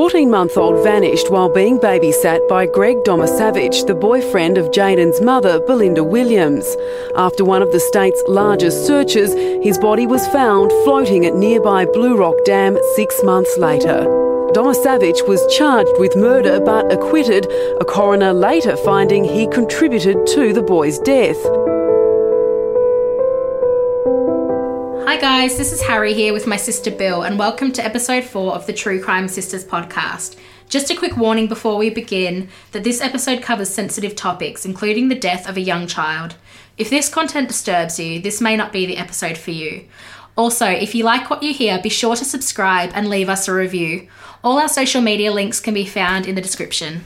14 month old vanished while being babysat by Greg Domaszewicz, the boyfriend of Jaden's mother, Belinda Williams. After one of the state's largest searches, his body was found floating at nearby Blue Rock Dam six months later. Domaszewicz was charged with murder but acquitted, a coroner later finding he contributed to the boy's death. Hi guys, this is Harry here with my sister Bill, and welcome to episode 4 of the True Crime Sisters podcast. Just a quick warning before we begin that this episode covers sensitive topics, including the death of a young child. If this content disturbs you, this may not be the episode for you. Also, if you like what you hear, be sure to subscribe and leave us a review. All our social media links can be found in the description.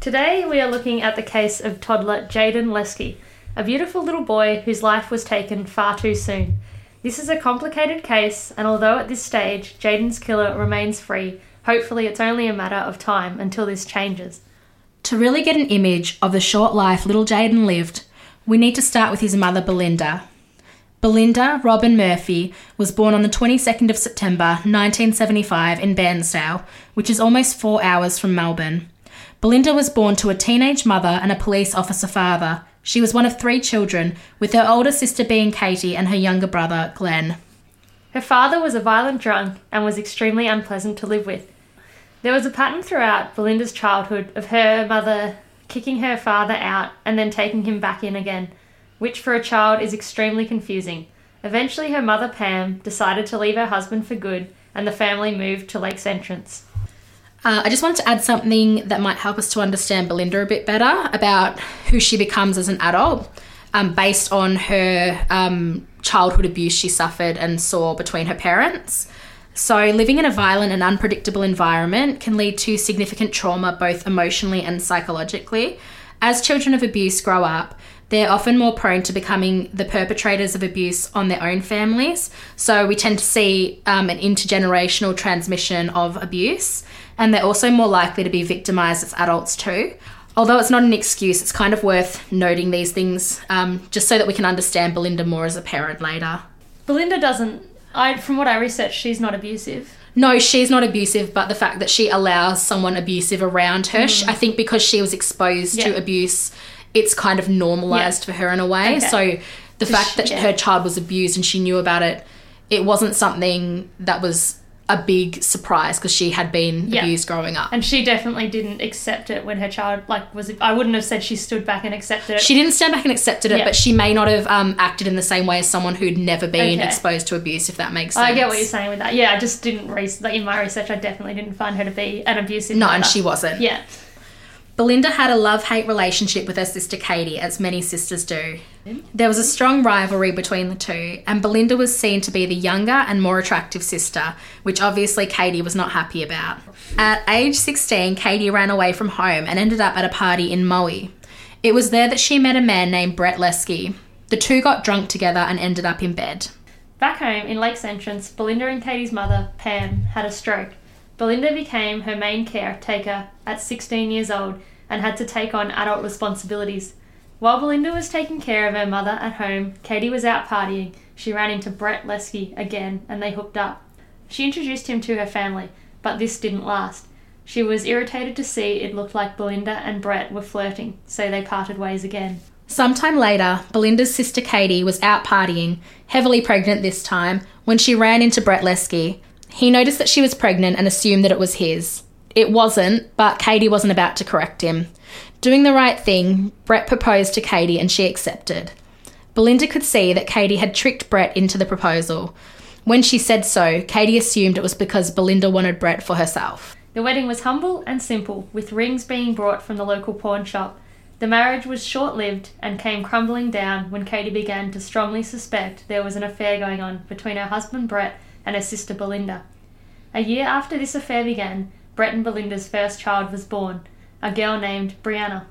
Today we are looking at the case of toddler Jaden Leskie, a beautiful little boy whose life was taken far too soon. This is a complicated case, and although at this stage Jaden's killer remains free, hopefully it's only a matter of time until this changes. To really get an image of the short life little Jaden lived, we need to start with his mother Belinda. Belinda Robin Murphy was born on the 22nd of September 1975 in Bairnsdale, which is almost four hours from Melbourne. Belinda was born to a teenage mother and a police officer father, she was one of three children, with her older sister being Katie and her younger brother, Glenn. Her father was a violent drunk and was extremely unpleasant to live with. There was a pattern throughout Belinda's childhood of her mother kicking her father out and then taking him back in again, which for a child is extremely confusing. Eventually, her mother, Pam, decided to leave her husband for good and the family moved to Lakes Entrance. Uh, I just wanted to add something that might help us to understand Belinda a bit better about who she becomes as an adult um, based on her um, childhood abuse she suffered and saw between her parents. So, living in a violent and unpredictable environment can lead to significant trauma both emotionally and psychologically. As children of abuse grow up, they're often more prone to becoming the perpetrators of abuse on their own families. So, we tend to see um, an intergenerational transmission of abuse and they're also more likely to be victimised as adults too. Although it's not an excuse, it's kind of worth noting these things um, just so that we can understand Belinda more as a parent later. Belinda doesn't, I from what I researched, she's not abusive. No, she's not abusive, but the fact that she allows someone abusive around her, mm. I think because she was exposed yeah. to abuse, it's kind of normalized yeah. for her in a way. Okay. So the fact that yeah. her child was abused and she knew about it, it wasn't something that was a big surprise because she had been yeah. abused growing up. And she definitely didn't accept it when her child like was I wouldn't have said she stood back and accepted it. She didn't stand back and accepted it, yeah. but she may not have um, acted in the same way as someone who'd never been okay. exposed to abuse if that makes sense. I get what you're saying with that. Yeah, I just didn't like in my research I definitely didn't find her to be an abusive No, mother. and she wasn't. Yeah. Belinda had a love hate relationship with her sister Katie, as many sisters do. There was a strong rivalry between the two, and Belinda was seen to be the younger and more attractive sister, which obviously Katie was not happy about. At age 16, Katie ran away from home and ended up at a party in Moe. It was there that she met a man named Brett Leskie. The two got drunk together and ended up in bed. Back home in Lakes Entrance, Belinda and Katie's mother, Pam, had a stroke. Belinda became her main caretaker at 16 years old and had to take on adult responsibilities. While Belinda was taking care of her mother at home, Katie was out partying. She ran into Brett Leskie again and they hooked up. She introduced him to her family, but this didn't last. She was irritated to see it looked like Belinda and Brett were flirting, so they parted ways again. Sometime later, Belinda's sister Katie was out partying, heavily pregnant this time, when she ran into Brett Leskie. He noticed that she was pregnant and assumed that it was his. It wasn't, but Katie wasn't about to correct him. Doing the right thing, Brett proposed to Katie and she accepted. Belinda could see that Katie had tricked Brett into the proposal. When she said so, Katie assumed it was because Belinda wanted Brett for herself. The wedding was humble and simple, with rings being brought from the local pawn shop. The marriage was short lived and came crumbling down when Katie began to strongly suspect there was an affair going on between her husband Brett and her sister Belinda. A year after this affair began, Brett and Belinda's first child was born, a girl named Brianna.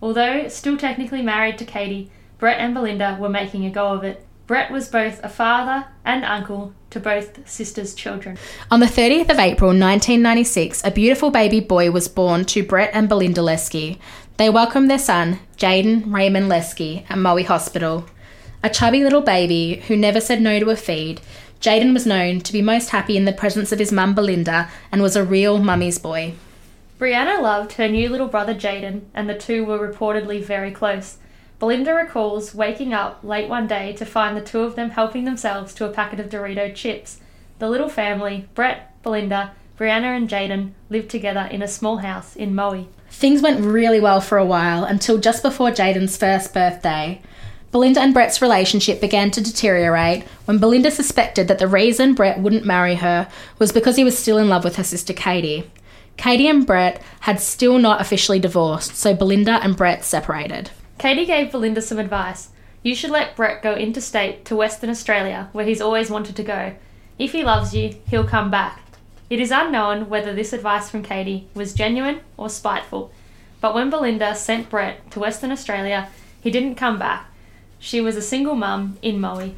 Although still technically married to Katie, Brett and Belinda were making a go of it. Brett was both a father and uncle to both sisters' children. On the 30th of April 1996, a beautiful baby boy was born to Brett and Belinda Leskie. They welcomed their son, Jaden Raymond Leskie, at Moe Hospital. A chubby little baby who never said no to a feed, Jaden was known to be most happy in the presence of his mum Belinda and was a real mummy's boy. Brianna loved her new little brother Jaden, and the two were reportedly very close. Belinda recalls waking up late one day to find the two of them helping themselves to a packet of Dorito chips. The little family, Brett, Belinda, Brianna, and Jaden, lived together in a small house in Moe. Things went really well for a while until just before Jaden's first birthday. Belinda and Brett's relationship began to deteriorate when Belinda suspected that the reason Brett wouldn't marry her was because he was still in love with her sister Katie. Katie and Brett had still not officially divorced, so Belinda and Brett separated. Katie gave Belinda some advice. You should let Brett go interstate to Western Australia, where he's always wanted to go. If he loves you, he'll come back. It is unknown whether this advice from Katie was genuine or spiteful, but when Belinda sent Brett to Western Australia, he didn't come back. She was a single mum in Moe.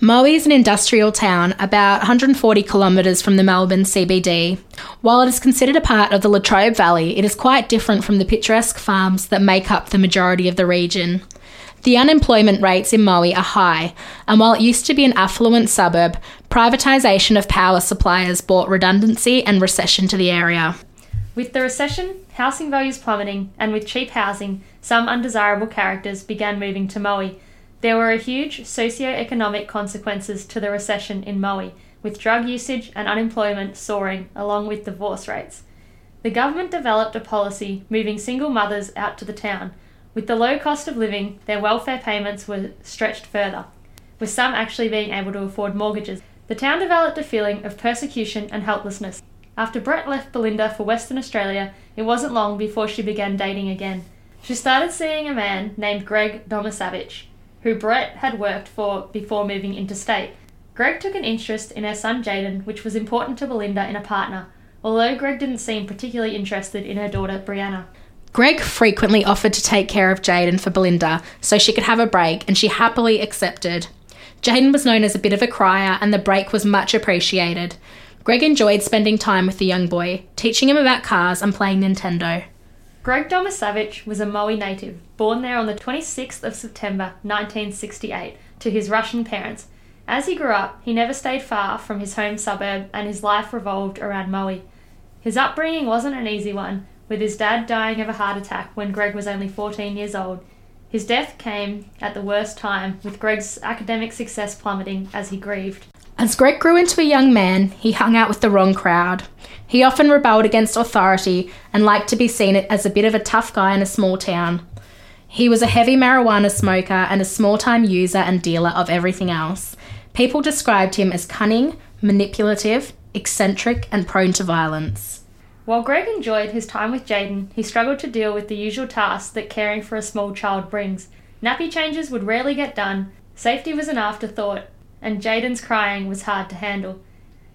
Moe is an industrial town about 140 kilometres from the Melbourne CBD. While it is considered a part of the Latrobe Valley, it is quite different from the picturesque farms that make up the majority of the region. The unemployment rates in Moe are high, and while it used to be an affluent suburb, privatisation of power suppliers brought redundancy and recession to the area. With the recession, housing values plummeting, and with cheap housing, some undesirable characters began moving to Moe there were huge socio-economic consequences to the recession in Moe, with drug usage and unemployment soaring along with divorce rates. The government developed a policy moving single mothers out to the town. With the low cost of living, their welfare payments were stretched further, with some actually being able to afford mortgages. The town developed a feeling of persecution and helplessness. After Brett left Belinda for Western Australia, it wasn't long before she began dating again. She started seeing a man named Greg Domaszewicz who Brett had worked for before moving interstate. Greg took an interest in her son Jaden, which was important to Belinda in a partner, although Greg didn't seem particularly interested in her daughter Brianna. Greg frequently offered to take care of Jaden for Belinda so she could have a break, and she happily accepted. Jaden was known as a bit of a crier, and the break was much appreciated. Greg enjoyed spending time with the young boy, teaching him about cars and playing Nintendo. Greg Domaszewicz was a Moe native, born there on the 26th of September 1968 to his Russian parents. As he grew up, he never stayed far from his home suburb and his life revolved around Moe. His upbringing wasn't an easy one, with his dad dying of a heart attack when Greg was only 14 years old. His death came at the worst time, with Greg's academic success plummeting as he grieved. As Greg grew into a young man, he hung out with the wrong crowd. He often rebelled against authority and liked to be seen as a bit of a tough guy in a small town. He was a heavy marijuana smoker and a small time user and dealer of everything else. People described him as cunning, manipulative, eccentric, and prone to violence. While Greg enjoyed his time with Jaden, he struggled to deal with the usual tasks that caring for a small child brings. Nappy changes would rarely get done, safety was an afterthought, and Jaden's crying was hard to handle.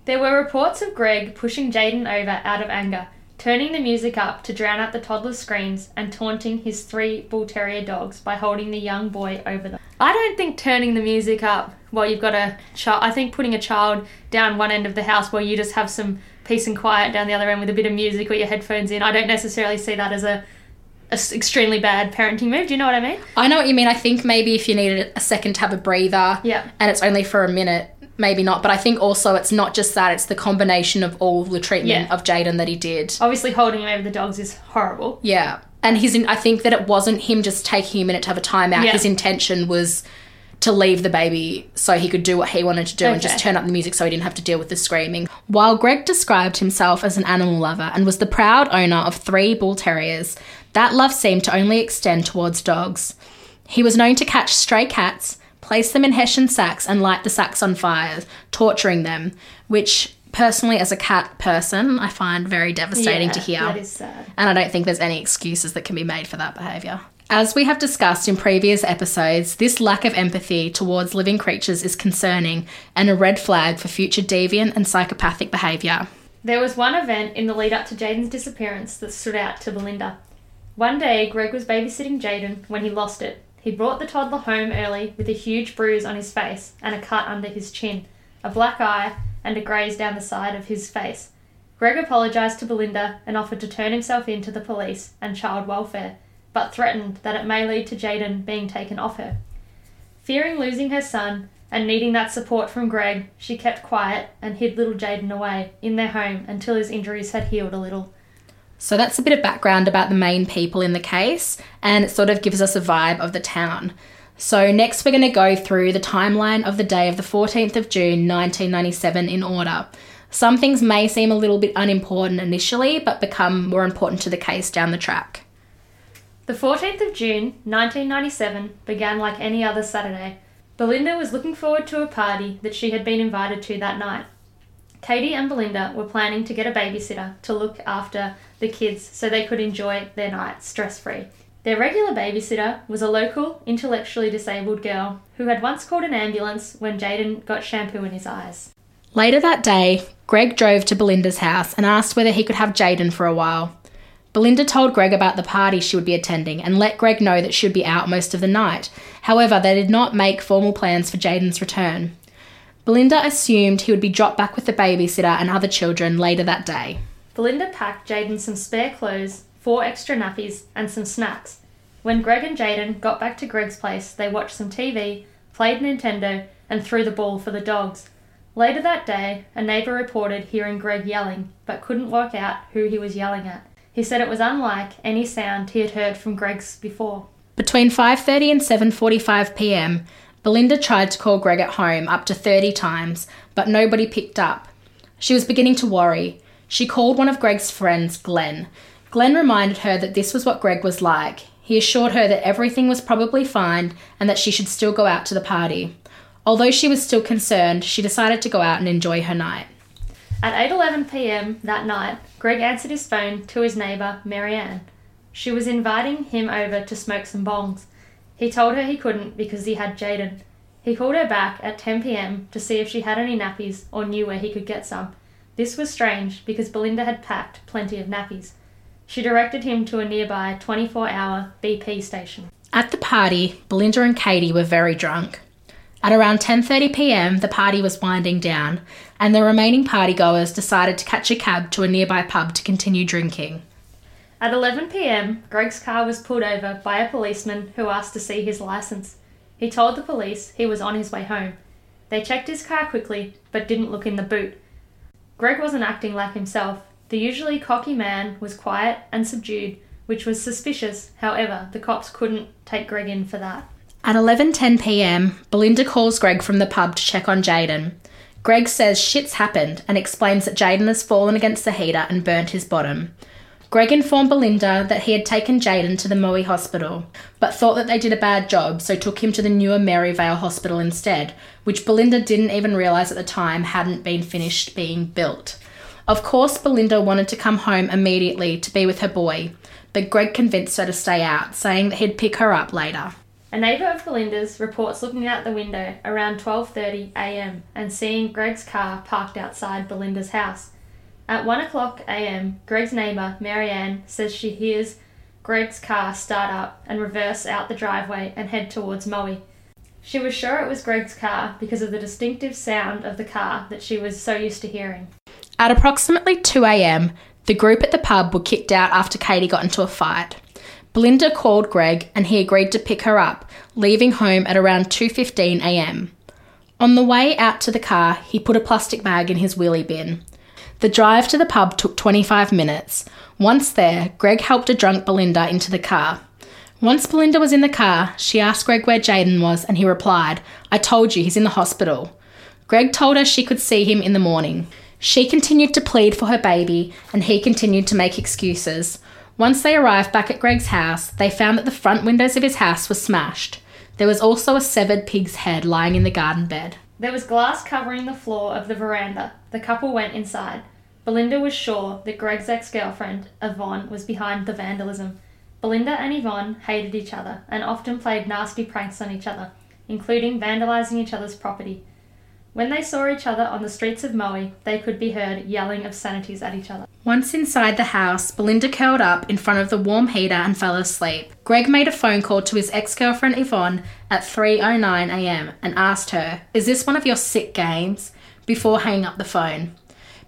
There were reports of Greg pushing Jaden over out of anger, turning the music up to drown out the toddler's screams, and taunting his three bull terrier dogs by holding the young boy over them. I don't think turning the music up while you've got a child, I think putting a child down one end of the house where you just have some peace and quiet down the other end with a bit of music or your headphones in, I don't necessarily see that as a extremely bad parenting move. Do you know what I mean? I know what you mean. I think maybe if you needed a second to have a breather, yeah, and it's only for a minute, maybe not. But I think also it's not just that; it's the combination of all the treatment yeah. of Jaden that he did. Obviously, holding him over the dogs is horrible. Yeah, and his I think that it wasn't him just taking a minute to have a timeout. Yeah. His intention was to leave the baby so he could do what he wanted to do okay. and just turn up the music so he didn't have to deal with the screaming. While Greg described himself as an animal lover and was the proud owner of three bull terriers, that love seemed to only extend towards dogs. He was known to catch stray cats, place them in hessian sacks, and light the sacks on fire, torturing them, which personally, as a cat person, I find very devastating yeah, to hear. That is sad. And I don't think there's any excuses that can be made for that behaviour. As we have discussed in previous episodes, this lack of empathy towards living creatures is concerning and a red flag for future deviant and psychopathic behaviour. There was one event in the lead up to Jaden's disappearance that stood out to Belinda. One day, Greg was babysitting Jaden when he lost it. He brought the toddler home early with a huge bruise on his face and a cut under his chin, a black eye, and a graze down the side of his face. Greg apologised to Belinda and offered to turn himself in to the police and child welfare, but threatened that it may lead to Jaden being taken off her. Fearing losing her son and needing that support from Greg, she kept quiet and hid little Jaden away in their home until his injuries had healed a little. So that's a bit of background about the main people in the case, and it sort of gives us a vibe of the town. So, next, we're going to go through the timeline of the day of the 14th of June 1997 in order. Some things may seem a little bit unimportant initially, but become more important to the case down the track. The 14th of June 1997 began like any other Saturday. Belinda was looking forward to a party that she had been invited to that night. Katie and Belinda were planning to get a babysitter to look after the kids so they could enjoy their night stress free. Their regular babysitter was a local, intellectually disabled girl who had once called an ambulance when Jaden got shampoo in his eyes. Later that day, Greg drove to Belinda's house and asked whether he could have Jaden for a while. Belinda told Greg about the party she would be attending and let Greg know that she would be out most of the night. However, they did not make formal plans for Jaden's return. Belinda assumed he would be dropped back with the babysitter and other children later that day. Belinda packed Jaden some spare clothes four extra nappies, and some snacks. When Greg and Jaden got back to Greg's place, they watched some TV, played Nintendo, and threw the ball for the dogs. Later that day, a neighbour reported hearing Greg yelling, but couldn't work out who he was yelling at. He said it was unlike any sound he had heard from Greg's before. Between 5:30 and 7:45 p.m., Belinda tried to call Greg at home up to 30 times, but nobody picked up. She was beginning to worry. She called one of Greg's friends, Glenn, Glenn reminded her that this was what Greg was like. He assured her that everything was probably fine and that she should still go out to the party. Although she was still concerned, she decided to go out and enjoy her night. At 8:11 p.m. that night, Greg answered his phone to his neighbor, Marianne. She was inviting him over to smoke some bongs. He told her he couldn't because he had Jaden. He called her back at 10 p.m. to see if she had any nappies or knew where he could get some. This was strange because Belinda had packed plenty of nappies. She directed him to a nearby 24 hour BP station. At the party, Belinda and Katie were very drunk. At around 10:30 p.m., the party was winding down, and the remaining partygoers decided to catch a cab to a nearby pub to continue drinking. At 11 p.m., Greg's car was pulled over by a policeman who asked to see his license. He told the police he was on his way home. They checked his car quickly, but didn't look in the boot. Greg wasn't acting like himself, the usually cocky man was quiet and subdued, which was suspicious. However, the cops couldn't take Greg in for that. At 11:10 p.m., Belinda calls Greg from the pub to check on Jaden. Greg says shit's happened and explains that Jaden has fallen against the heater and burnt his bottom. Greg informed Belinda that he had taken Jaden to the Moe Hospital, but thought that they did a bad job, so took him to the newer Maryvale Hospital instead, which Belinda didn't even realise at the time hadn't been finished being built. Of course, Belinda wanted to come home immediately to be with her boy, but Greg convinced her to stay out, saying that he'd pick her up later. A neighbour of Belinda's reports looking out the window around 12:30 a.m. and seeing Greg's car parked outside Belinda's house. At 1 o'clock a.m., Greg's neighbour, Marianne, says she hears Greg's car start up and reverse out the driveway and head towards Moe. She was sure it was Greg's car because of the distinctive sound of the car that she was so used to hearing. At approximately 2am, the group at the pub were kicked out after Katie got into a fight. Belinda called Greg and he agreed to pick her up, leaving home at around 2:15am. On the way out to the car, he put a plastic bag in his wheelie bin. The drive to the pub took 25 minutes. Once there, Greg helped a drunk Belinda into the car. Once Belinda was in the car, she asked Greg where Jaden was and he replied, I told you he's in the hospital. Greg told her she could see him in the morning. She continued to plead for her baby, and he continued to make excuses. Once they arrived back at Greg's house, they found that the front windows of his house were smashed. There was also a severed pig's head lying in the garden bed. There was glass covering the floor of the veranda. The couple went inside. Belinda was sure that Greg's ex girlfriend, Yvonne, was behind the vandalism. Belinda and Yvonne hated each other and often played nasty pranks on each other, including vandalising each other's property. When they saw each other on the streets of Moe, they could be heard yelling obscenities at each other. Once inside the house, Belinda curled up in front of the warm heater and fell asleep. Greg made a phone call to his ex-girlfriend Yvonne at 3:09 a.m. and asked her, "Is this one of your sick games?" before hanging up the phone.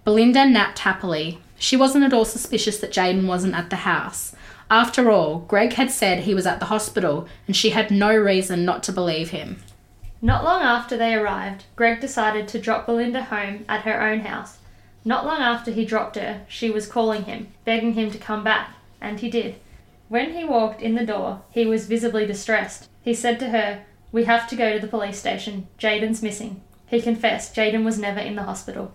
Belinda napped happily. She wasn't at all suspicious that Jaden wasn't at the house. After all, Greg had said he was at the hospital, and she had no reason not to believe him. Not long after they arrived, Greg decided to drop Belinda home at her own house. Not long after he dropped her, she was calling him, begging him to come back, and he did. When he walked in the door, he was visibly distressed. He said to her, We have to go to the police station. Jaden's missing. He confessed Jaden was never in the hospital.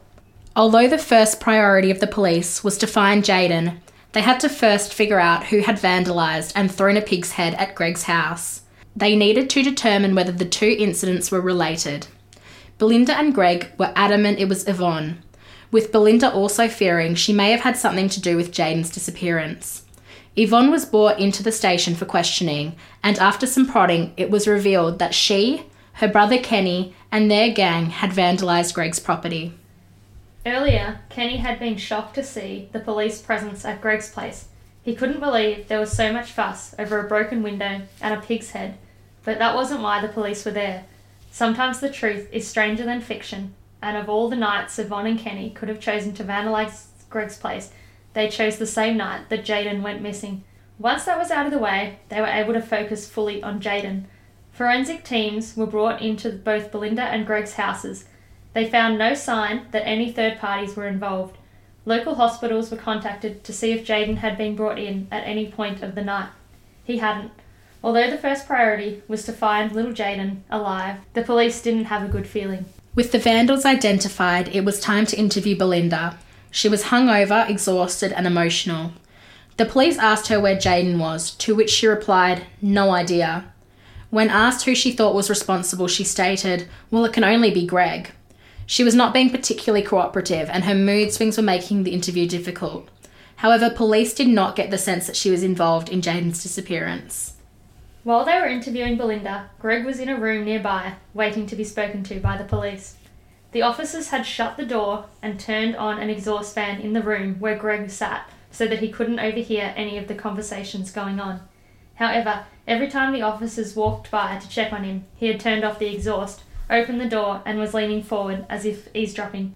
Although the first priority of the police was to find Jaden, they had to first figure out who had vandalised and thrown a pig's head at Greg's house. They needed to determine whether the two incidents were related. Belinda and Greg were adamant it was Yvonne, with Belinda also fearing she may have had something to do with Jaden's disappearance. Yvonne was brought into the station for questioning, and after some prodding, it was revealed that she, her brother Kenny, and their gang had vandalised Greg's property. Earlier, Kenny had been shocked to see the police presence at Greg's place. He couldn't believe there was so much fuss over a broken window and a pig's head, but that wasn't why the police were there. Sometimes the truth is stranger than fiction, and of all the nights Yvonne and Kenny could have chosen to vandalise Greg's place, they chose the same night that Jaden went missing. Once that was out of the way, they were able to focus fully on Jaden. Forensic teams were brought into both Belinda and Greg's houses. They found no sign that any third parties were involved. Local hospitals were contacted to see if Jaden had been brought in at any point of the night. He hadn't. Although the first priority was to find little Jaden alive, the police didn't have a good feeling. With the vandals identified, it was time to interview Belinda. She was hungover, exhausted, and emotional. The police asked her where Jaden was, to which she replied, No idea. When asked who she thought was responsible, she stated, Well, it can only be Greg. She was not being particularly cooperative, and her mood swings were making the interview difficult. However, police did not get the sense that she was involved in Jaden's disappearance. While they were interviewing Belinda, Greg was in a room nearby, waiting to be spoken to by the police. The officers had shut the door and turned on an exhaust fan in the room where Greg sat so that he couldn't overhear any of the conversations going on. However, every time the officers walked by to check on him, he had turned off the exhaust, opened the door, and was leaning forward as if eavesdropping.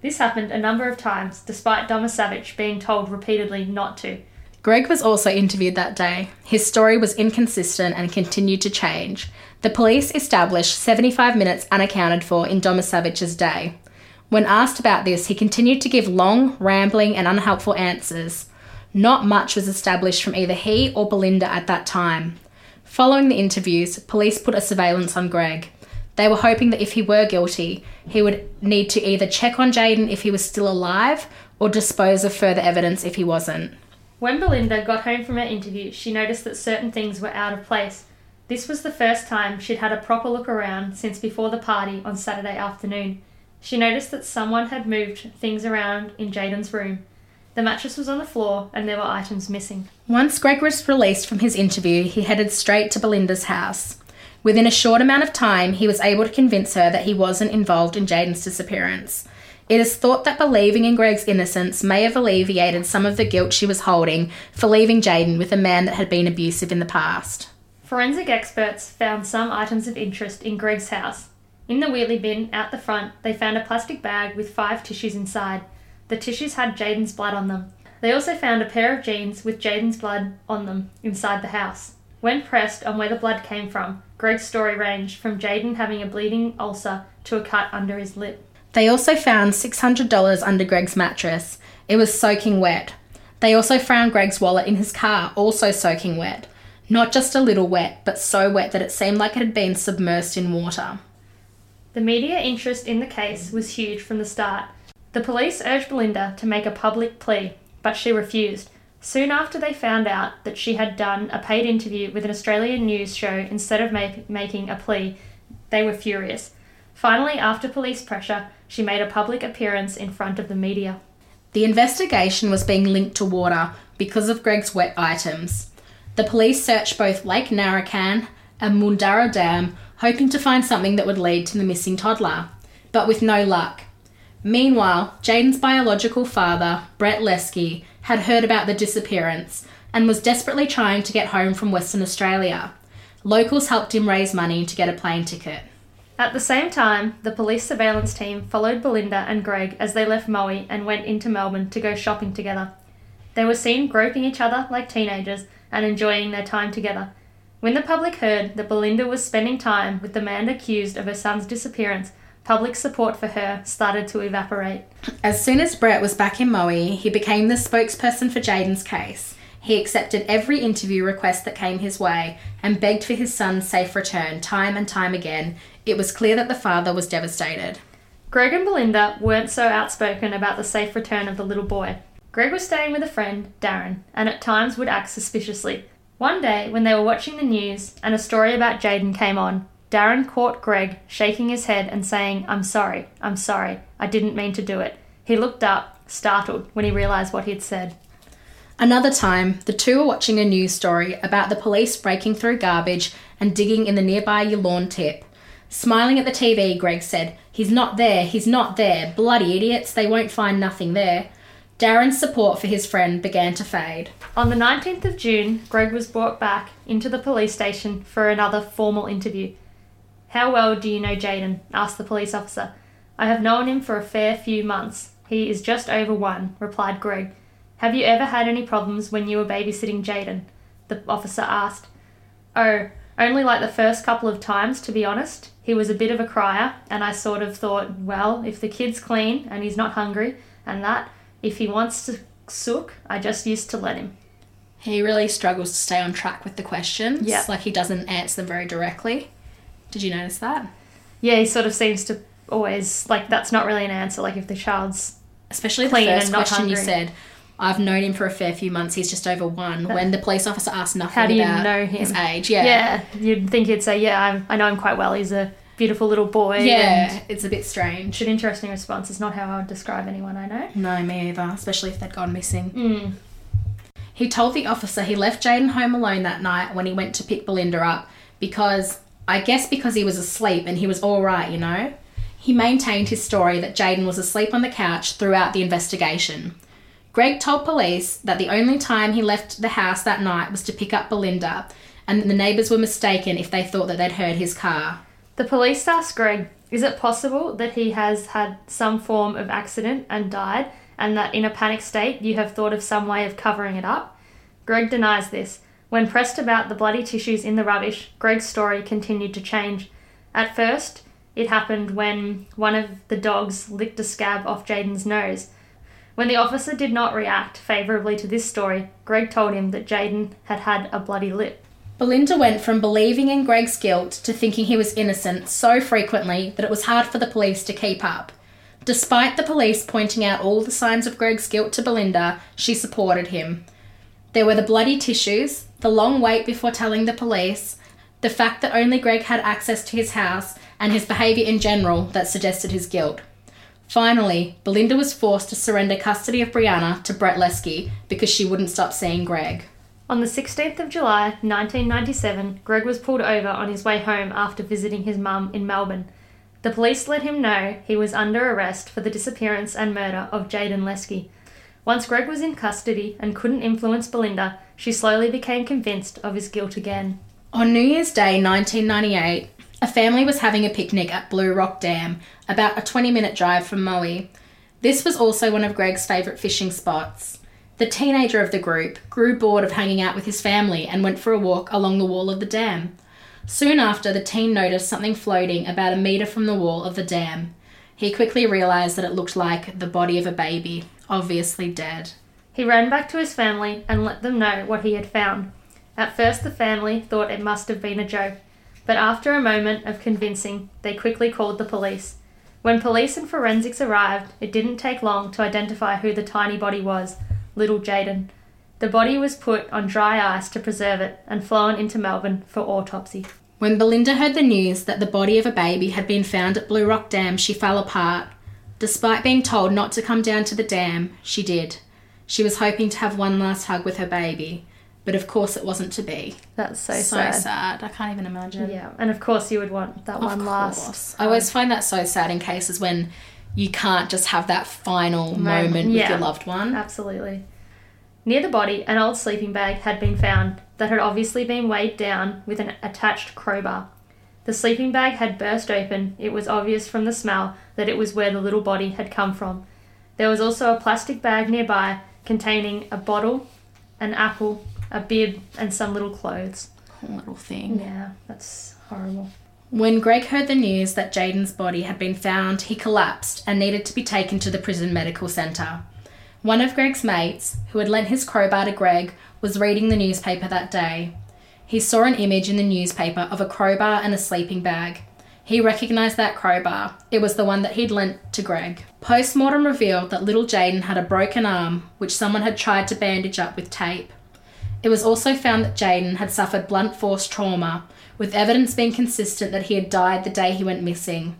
This happened a number of times, despite Domaszewicz being told repeatedly not to. Greg was also interviewed that day. His story was inconsistent and continued to change. The police established 75 minutes unaccounted for in Domaszewicz's day. When asked about this, he continued to give long, rambling, and unhelpful answers. Not much was established from either he or Belinda at that time. Following the interviews, police put a surveillance on Greg. They were hoping that if he were guilty, he would need to either check on Jaden if he was still alive or dispose of further evidence if he wasn't. When Belinda got home from her interview, she noticed that certain things were out of place. This was the first time she'd had a proper look around since before the party on Saturday afternoon. She noticed that someone had moved things around in Jaden's room. The mattress was on the floor and there were items missing. Once Greg was released from his interview, he headed straight to Belinda's house. Within a short amount of time, he was able to convince her that he wasn't involved in Jaden's disappearance. It is thought that believing in Greg's innocence may have alleviated some of the guilt she was holding for leaving Jaden with a man that had been abusive in the past. Forensic experts found some items of interest in Greg's house. In the wheelie bin out the front, they found a plastic bag with five tissues inside. The tissues had Jaden's blood on them. They also found a pair of jeans with Jaden's blood on them inside the house. When pressed on where the blood came from, Greg's story ranged from Jaden having a bleeding ulcer to a cut under his lip. They also found $600 under Greg's mattress. It was soaking wet. They also found Greg's wallet in his car, also soaking wet. Not just a little wet, but so wet that it seemed like it had been submersed in water. The media interest in the case was huge from the start. The police urged Belinda to make a public plea, but she refused. Soon after they found out that she had done a paid interview with an Australian news show instead of make, making a plea, they were furious. Finally, after police pressure, she made a public appearance in front of the media. The investigation was being linked to water because of Greg's wet items. The police searched both Lake Narracan and Moondarra Dam, hoping to find something that would lead to the missing toddler, but with no luck. Meanwhile, Jaden's biological father, Brett Leskie, had heard about the disappearance and was desperately trying to get home from Western Australia. Locals helped him raise money to get a plane ticket. At the same time, the police surveillance team followed Belinda and Greg as they left Moe and went into Melbourne to go shopping together. They were seen groping each other like teenagers and enjoying their time together. When the public heard that Belinda was spending time with the man accused of her son's disappearance, public support for her started to evaporate. As soon as Brett was back in Moe, he became the spokesperson for Jaden's case. He accepted every interview request that came his way and begged for his son's safe return time and time again. It was clear that the father was devastated. Greg and Belinda weren't so outspoken about the safe return of the little boy. Greg was staying with a friend, Darren, and at times would act suspiciously. One day, when they were watching the news and a story about Jaden came on, Darren caught Greg shaking his head and saying, I'm sorry, I'm sorry, I didn't mean to do it. He looked up, startled, when he realised what he'd said. Another time, the two were watching a news story about the police breaking through garbage and digging in the nearby lawn tip. Smiling at the TV, Greg said, He's not there, he's not there, bloody idiots, they won't find nothing there. Darren's support for his friend began to fade. On the 19th of June, Greg was brought back into the police station for another formal interview. How well do you know Jaden? asked the police officer. I have known him for a fair few months. He is just over one, replied Greg. Have you ever had any problems when you were babysitting Jaden? The officer asked. Oh, only like the first couple of times, to be honest. He was a bit of a crier, and I sort of thought, well, if the kid's clean and he's not hungry and that, if he wants to sook, I just used to let him. He really struggles to stay on track with the questions. Yeah. Like he doesn't answer them very directly. Did you notice that? Yeah, he sort of seems to always, like, that's not really an answer. Like, if the child's. Especially the Clean first and not question you said. I've known him for a fair few months. He's just over one. When the police officer asked nothing How do you about know him? his age, yeah, Yeah, you'd think he'd say, yeah, I, I know him quite well. He's a beautiful little boy. Yeah, And it's a bit strange. it's an interesting response. It's not how I would describe anyone I know. No, me either. Especially if they'd gone missing. Mm. He told the officer he left Jaden home alone that night when he went to pick Belinda up because, I guess, because he was asleep and he was all right, you know. He maintained his story that Jaden was asleep on the couch throughout the investigation. Greg told police that the only time he left the house that night was to pick up Belinda, and the neighbours were mistaken if they thought that they'd heard his car. The police asked Greg, is it possible that he has had some form of accident and died, and that in a panic state you have thought of some way of covering it up? Greg denies this. When pressed about the bloody tissues in the rubbish, Greg's story continued to change. At first, it happened when one of the dogs licked a scab off Jaden's nose. When the officer did not react favourably to this story, Greg told him that Jaden had had a bloody lip. Belinda went from believing in Greg's guilt to thinking he was innocent so frequently that it was hard for the police to keep up. Despite the police pointing out all the signs of Greg's guilt to Belinda, she supported him. There were the bloody tissues, the long wait before telling the police, the fact that only Greg had access to his house, and his behaviour in general that suggested his guilt. Finally, Belinda was forced to surrender custody of Brianna to Brett Leskie because she wouldn't stop seeing Greg. On the 16th of July 1997, Greg was pulled over on his way home after visiting his mum in Melbourne. The police let him know he was under arrest for the disappearance and murder of Jaden Leskie. Once Greg was in custody and couldn't influence Belinda, she slowly became convinced of his guilt again. On New Year's Day 1998, a family was having a picnic at Blue Rock Dam, about a 20 minute drive from Moe. This was also one of Greg's favourite fishing spots. The teenager of the group grew bored of hanging out with his family and went for a walk along the wall of the dam. Soon after, the teen noticed something floating about a metre from the wall of the dam. He quickly realised that it looked like the body of a baby, obviously dead. He ran back to his family and let them know what he had found. At first, the family thought it must have been a joke, but after a moment of convincing, they quickly called the police. When police and forensics arrived, it didn't take long to identify who the tiny body was little Jaden. The body was put on dry ice to preserve it and flown into Melbourne for autopsy. When Belinda heard the news that the body of a baby had been found at Blue Rock Dam, she fell apart. Despite being told not to come down to the dam, she did. She was hoping to have one last hug with her baby, but of course it wasn't to be. That's so, So sad. sad. I can't even imagine. Yeah, and of course you would want that Of one course. last. I always find that so sad in cases when you can't just have that final Moment, moment with yeah. your loved one. Absolutely. Near the body, an old sleeping bag had been found that had obviously been weighed down with an attached crowbar. The sleeping bag had burst open. It was obvious from the smell that it was where the little body had come from. There was also a plastic bag nearby containing a bottle, an apple, a bib, and some little clothes. Poor little thing. Yeah, that's horrible. When Greg heard the news that Jaden's body had been found, he collapsed and needed to be taken to the prison medical centre. One of Greg's mates, who had lent his crowbar to Greg, was reading the newspaper that day. He saw an image in the newspaper of a crowbar and a sleeping bag. He recognised that crowbar. It was the one that he'd lent to Greg. Post mortem revealed that little Jaden had a broken arm, which someone had tried to bandage up with tape. It was also found that Jaden had suffered blunt force trauma, with evidence being consistent that he had died the day he went missing.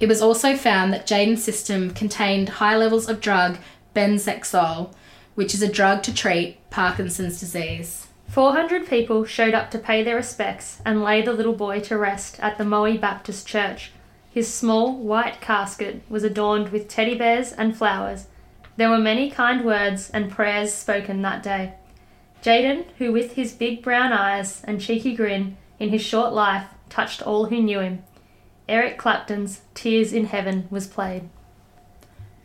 It was also found that Jaden's system contained high levels of drug benzhexol, which is a drug to treat Parkinson's disease. 400 people showed up to pay their respects and lay the little boy to rest at the Moe Baptist Church. His small, white casket was adorned with teddy bears and flowers. There were many kind words and prayers spoken that day. Jaden, who with his big brown eyes and cheeky grin in his short life touched all who knew him. Eric Clapton's Tears in Heaven was played.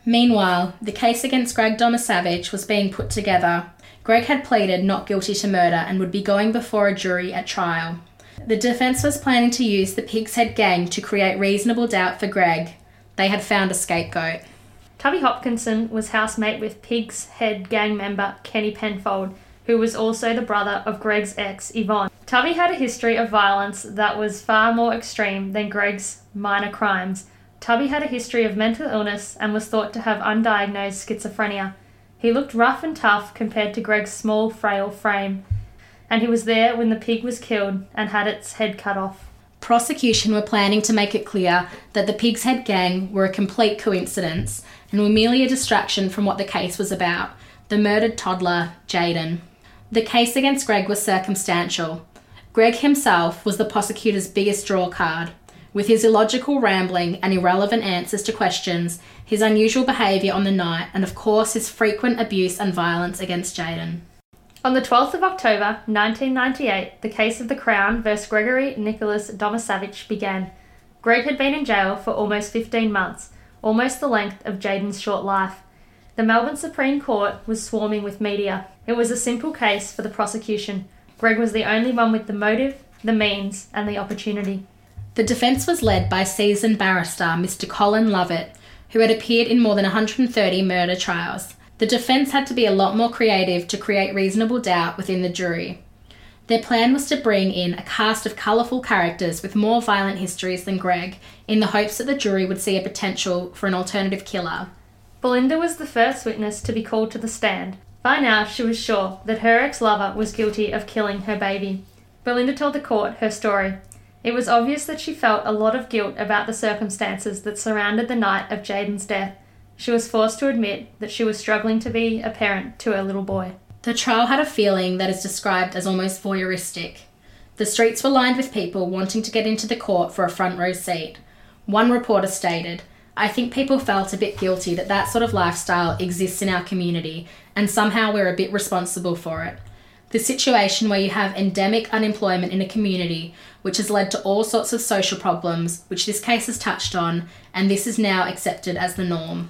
Meanwhile, the case against Greg Domaszewicz was being put together. Greg had pleaded not guilty to murder and would be going before a jury at trial. The defence was planning to use the Pig's Head gang to create reasonable doubt for Greg. They had found a scapegoat. Tubby Hopkinson was housemate with Pig's Head gang member Kenny Penfold, who was also the brother of Greg's ex, Yvonne. Tubby had a history of violence that was far more extreme than Greg's minor crimes. Tubby had a history of mental illness and was thought to have undiagnosed schizophrenia. He looked rough and tough compared to Greg's small, frail frame, and he was there when the pig was killed and had its head cut off. Prosecution were planning to make it clear that the Pig's Head gang were a complete coincidence and were merely a distraction from what the case was about the murdered toddler, Jaden. The case against Greg was circumstantial. Greg himself was the prosecutor's biggest draw card. With his illogical rambling and irrelevant answers to questions, his unusual behaviour on the night, and of course his frequent abuse and violence against Jaden. On the 12th of October 1998, the case of the Crown versus Gregory Nicholas Domaszewicz began. Greg had been in jail for almost 15 months, almost the length of Jaden's short life. The Melbourne Supreme Court was swarming with media. It was a simple case for the prosecution. Greg was the only one with the motive, the means, and the opportunity. The defence was led by seasoned barrister Mr. Colin Lovitt, who had appeared in more than 130 murder trials. The defence had to be a lot more creative to create reasonable doubt within the jury. Their plan was to bring in a cast of colourful characters with more violent histories than Greg, in the hopes that the jury would see a potential for an alternative killer. Belinda was the first witness to be called to the stand. By now, she was sure that her ex lover was guilty of killing her baby. Belinda told the court her story. It was obvious that she felt a lot of guilt about the circumstances that surrounded the night of Jaden's death. She was forced to admit that she was struggling to be a parent to her little boy. The trial had a feeling that is described as almost voyeuristic. The streets were lined with people wanting to get into the court for a front row seat. One reporter stated, I think people felt a bit guilty that that sort of lifestyle exists in our community and somehow we're a bit responsible for it. The situation where you have endemic unemployment in a community, which has led to all sorts of social problems, which this case has touched on, and this is now accepted as the norm.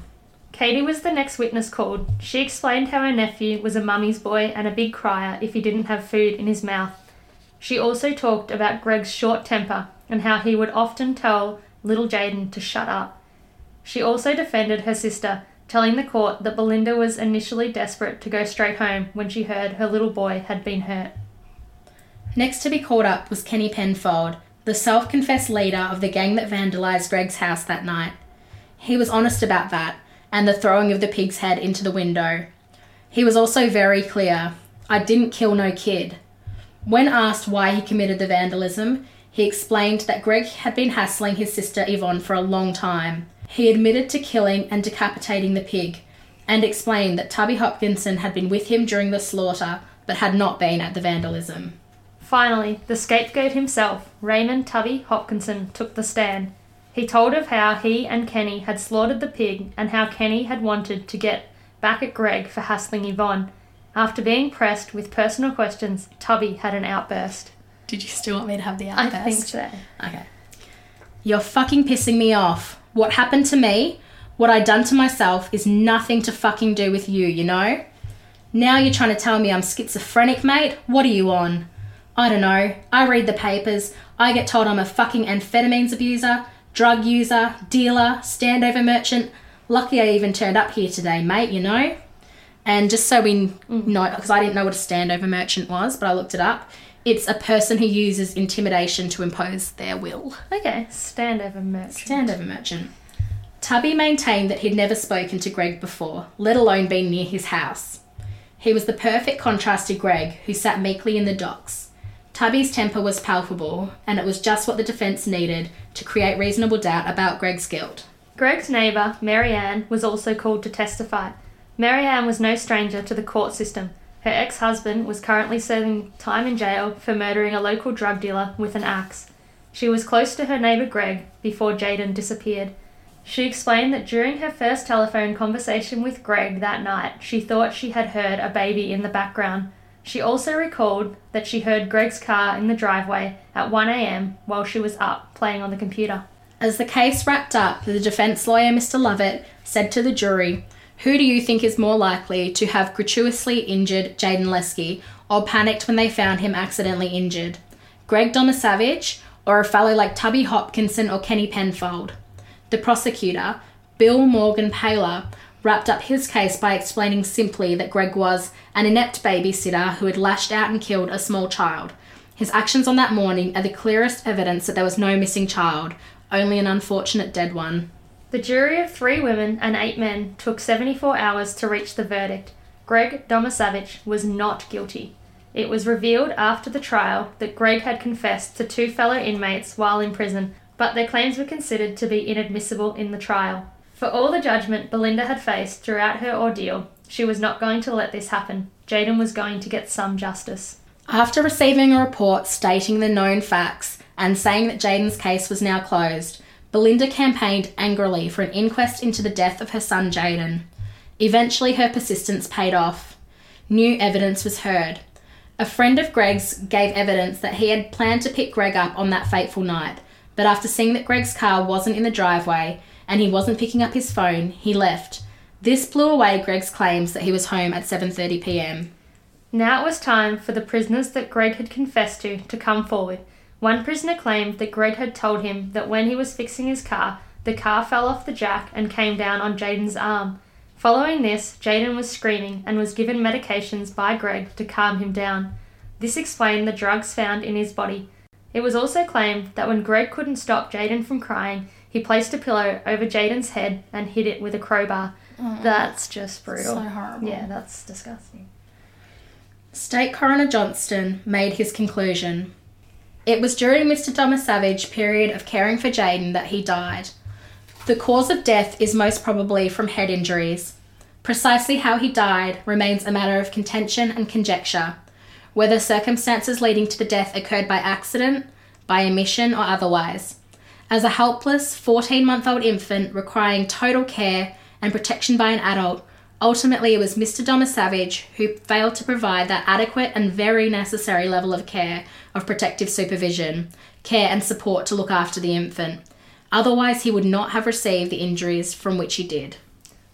Katie was the next witness called. She explained how her nephew was a mummy's boy and a big crier if he didn't have food in his mouth. She also talked about Greg's short temper and how he would often tell little Jaden to shut up. She also defended her sister, telling the court that Belinda was initially desperate to go straight home when she heard her little boy had been hurt. Next to be called up was Kenny Penfold, the self confessed leader of the gang that vandalised Greg's house that night. He was honest about that and the throwing of the pig's head into the window. He was also very clear I didn't kill no kid. When asked why he committed the vandalism, he explained that Greg had been hassling his sister Yvonne for a long time. He admitted to killing and decapitating the pig and explained that Tubby Hopkinson had been with him during the slaughter but had not been at the vandalism. Finally, the scapegoat himself, Raymond Tubby Hopkinson, took the stand. He told of how he and Kenny had slaughtered the pig and how Kenny had wanted to get back at Greg for hassling Yvonne. After being pressed with personal questions, Tubby had an outburst. Did you still want me to have the outburst? I think so. Okay. You're fucking pissing me off. What happened to me, what I done to myself, is nothing to fucking do with you, you know? Now you're trying to tell me I'm schizophrenic, mate? What are you on? I don't know. I read the papers. I get told I'm a fucking amphetamines abuser, drug user, dealer, standover merchant. Lucky I even turned up here today, mate, you know? And just so we mm. know, because I didn't know what a standover merchant was, but I looked it up. It's a person who uses intimidation to impose their will. Okay, standover merchant. Standover merchant. Tubby maintained that he'd never spoken to Greg before, let alone been near his house. He was the perfect contrast to Greg, who sat meekly in the docks. Tubby's temper was palpable, and it was just what the defence needed to create reasonable doubt about Greg's guilt. Greg's neighbour, Marianne, was also called to testify. Marianne was no stranger to the court system. Her ex husband was currently serving time in jail for murdering a local drug dealer with an axe. She was close to her neighbour Greg before Jaden disappeared. She explained that during her first telephone conversation with Greg that night, she thought she had heard a baby in the background. She also recalled that she heard Greg's car in the driveway at 1am while she was up playing on the computer. As the case wrapped up, the defence lawyer, Mr. Lovitt, said to the jury, Who do you think is more likely to have gratuitously injured Jaden Leskie or panicked when they found him accidentally injured? Greg Domaszewicz or a fellow like Tubby Hopkinson or Kenny Penfold? The prosecutor, Bill Morgan Payler, wrapped up his case by explaining simply that Greg was an inept babysitter who had lashed out and killed a small child. His actions on that morning are the clearest evidence that there was no missing child, only an unfortunate dead one. The jury of three women and eight men took 74 hours to reach the verdict. Greg Domaszewicz was not guilty. It was revealed after the trial that Greg had confessed to two fellow inmates while in prison, but their claims were considered to be inadmissible in the trial. For all the judgment Belinda had faced throughout her ordeal, she was not going to let this happen. Jaden was going to get some justice. After receiving a report stating the known facts and saying that Jaden's case was now closed, Belinda campaigned angrily for an inquest into the death of her son Jaden. Eventually, her persistence paid off. New evidence was heard. A friend of Greg's gave evidence that he had planned to pick Greg up on that fateful night, but after seeing that Greg's car wasn't in the driveway and he wasn't picking up his phone, he left. This blew away Greg's claims that he was home at 7:30 p.m. Now it was time for the prisoners that Greg had confessed to to come forward. One prisoner claimed that Greg had told him that when he was fixing his car, the car fell off the jack and came down on Jaden's arm. Following this, Jaden was screaming and was given medications by Greg to calm him down. This explained the drugs found in his body. It was also claimed that when Greg couldn't stop Jaden from crying, he placed a pillow over Jaden's head and hit it with a crowbar. That's just brutal. So horrible. Yeah, that's disgusting. State Coroner Johnstone made his conclusion. It was during Mr. Domaszewicz's period of caring for Jaden that he died. The cause of death is most probably from head injuries. Precisely how he died remains a matter of contention and conjecture, whether circumstances leading to the death occurred by accident, by omission, or otherwise. As a helpless 14 month old infant requiring total care and protection by an adult, ultimately it was Mr. Domaszewicz who failed to provide that adequate and very necessary level of care, of protective supervision, care and support to look after the infant. Otherwise, he would not have received the injuries from which he did.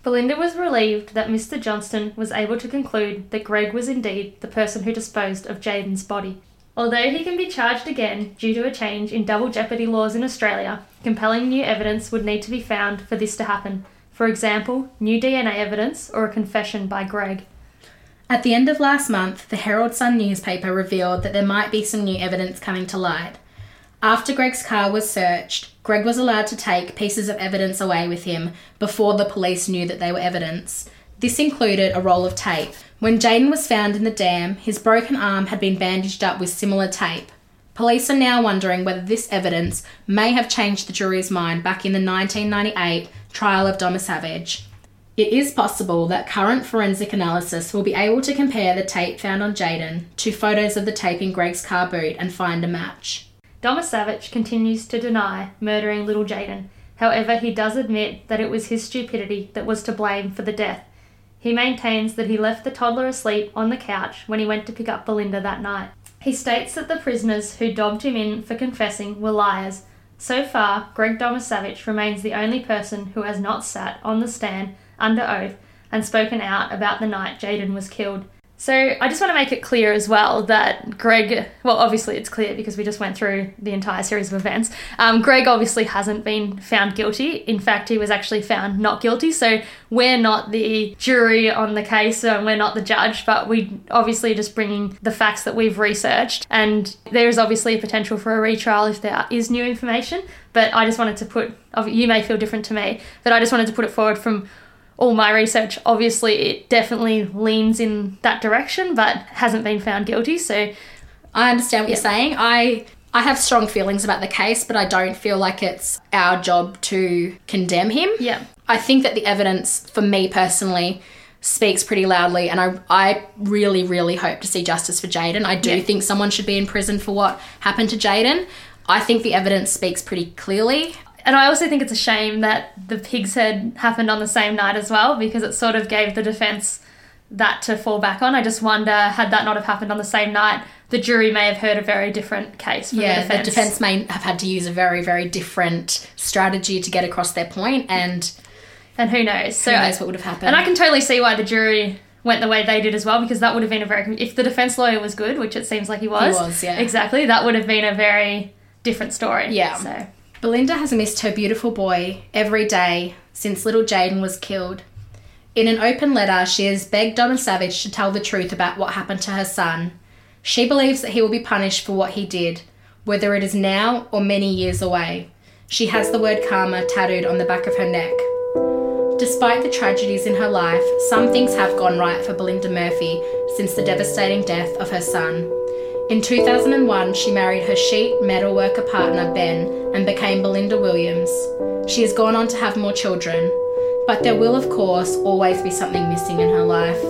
Belinda was relieved that Mr. Johnstone was able to conclude that Greg was indeed the person who disposed of Jaden's body. Although he can be charged again due to a change in double jeopardy laws in Australia, compelling new evidence would need to be found for this to happen. For example, new DNA evidence or a confession by Greg. At the end of last month, the Herald Sun newspaper revealed that there might be some new evidence coming to light. After Greg's car was searched, Greg was allowed to take pieces of evidence away with him before the police knew that they were evidence. This included a roll of tape. When Jaden was found in the dam, his broken arm had been bandaged up with similar tape. Police are now wondering whether this evidence may have changed the jury's mind back in the 1998 trial of Domaszewicz. It is possible that current forensic analysis will be able to compare the tape found on Jaden to photos of the tape in Greg's car boot and find a match. Domaszewicz continues to deny murdering little Jaden. However, he does admit that it was his stupidity that was to blame for the death. He maintains that he left the toddler asleep on the couch when he went to pick up Belinda that night. He states that the prisoners who dobbed him in for confessing were liars. So far, Greg Domaszewicz remains the only person who has not sat on the stand under oath and spoken out about the night Jaden was killed. So I just want to make it clear as well that Greg, well, obviously it's clear because we just went through the entire series of events. Um, Greg obviously hasn't been found guilty. In fact, he was actually found not guilty. So we're not the jury on the case and we're not the judge, but we obviously just bringing the facts that we've researched. And there is obviously a potential for a retrial if there is new information. But I just wanted to put, you may feel different to me, but I just wanted to put it forward from all my research, obviously, it definitely leans in that direction, but hasn't been found guilty. So I understand what yeah. you're saying. I I have strong feelings about the case, but I don't feel like it's our job to condemn him. Yeah. I think that the evidence, for me personally, speaks pretty loudly, and I I really really hope to see justice for Jaden. I do yeah. think someone should be in prison for what happened to Jaden. I think the evidence speaks pretty clearly. And I also think it's a shame that the pig's head happened on the same night as well because it sort of gave the defence that to fall back on. I just wonder, had that not have happened on the same night, the jury may have heard a very different case. yeah, the defence. the defence may have had to use a very, very different strategy to get across their point, and and who knows? So who knows what would have happened? And I can totally see why the jury went the way they did as well because that would have been a very if the defence lawyer was good, which it seems like he was. He was, yeah. Exactly, that would have been a very different story. Yeah. So Belinda has missed her beautiful boy every day since little Jaden was killed. In an open letter, she has begged Domaszewicz to tell the truth about what happened to her son. She believes that he will be punished for what he did, whether it is now or many years away. She has the word karma tattooed on the back of her neck. Despite the tragedies in her life, some things have gone right for Belinda Murphy since the devastating death of her son. In 2001, she married her sheet metalworker partner Ben and became Belinda Williams. She has gone on to have more children, but there will, of course, always be something missing in her life.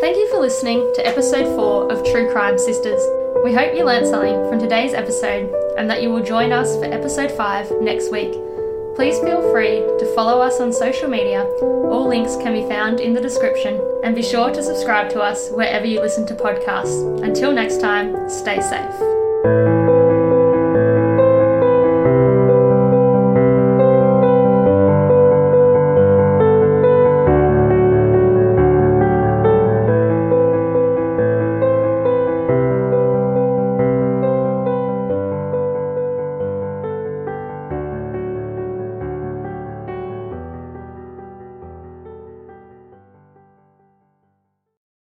Thank you for listening to episode 4 of True Crime Sisters. We hope you learned something from today's episode and that you will join us for episode 5 next week. Please feel free to follow us on social media. All links can be found in the description. And be sure to subscribe to us wherever you listen to podcasts. Until next time, stay safe.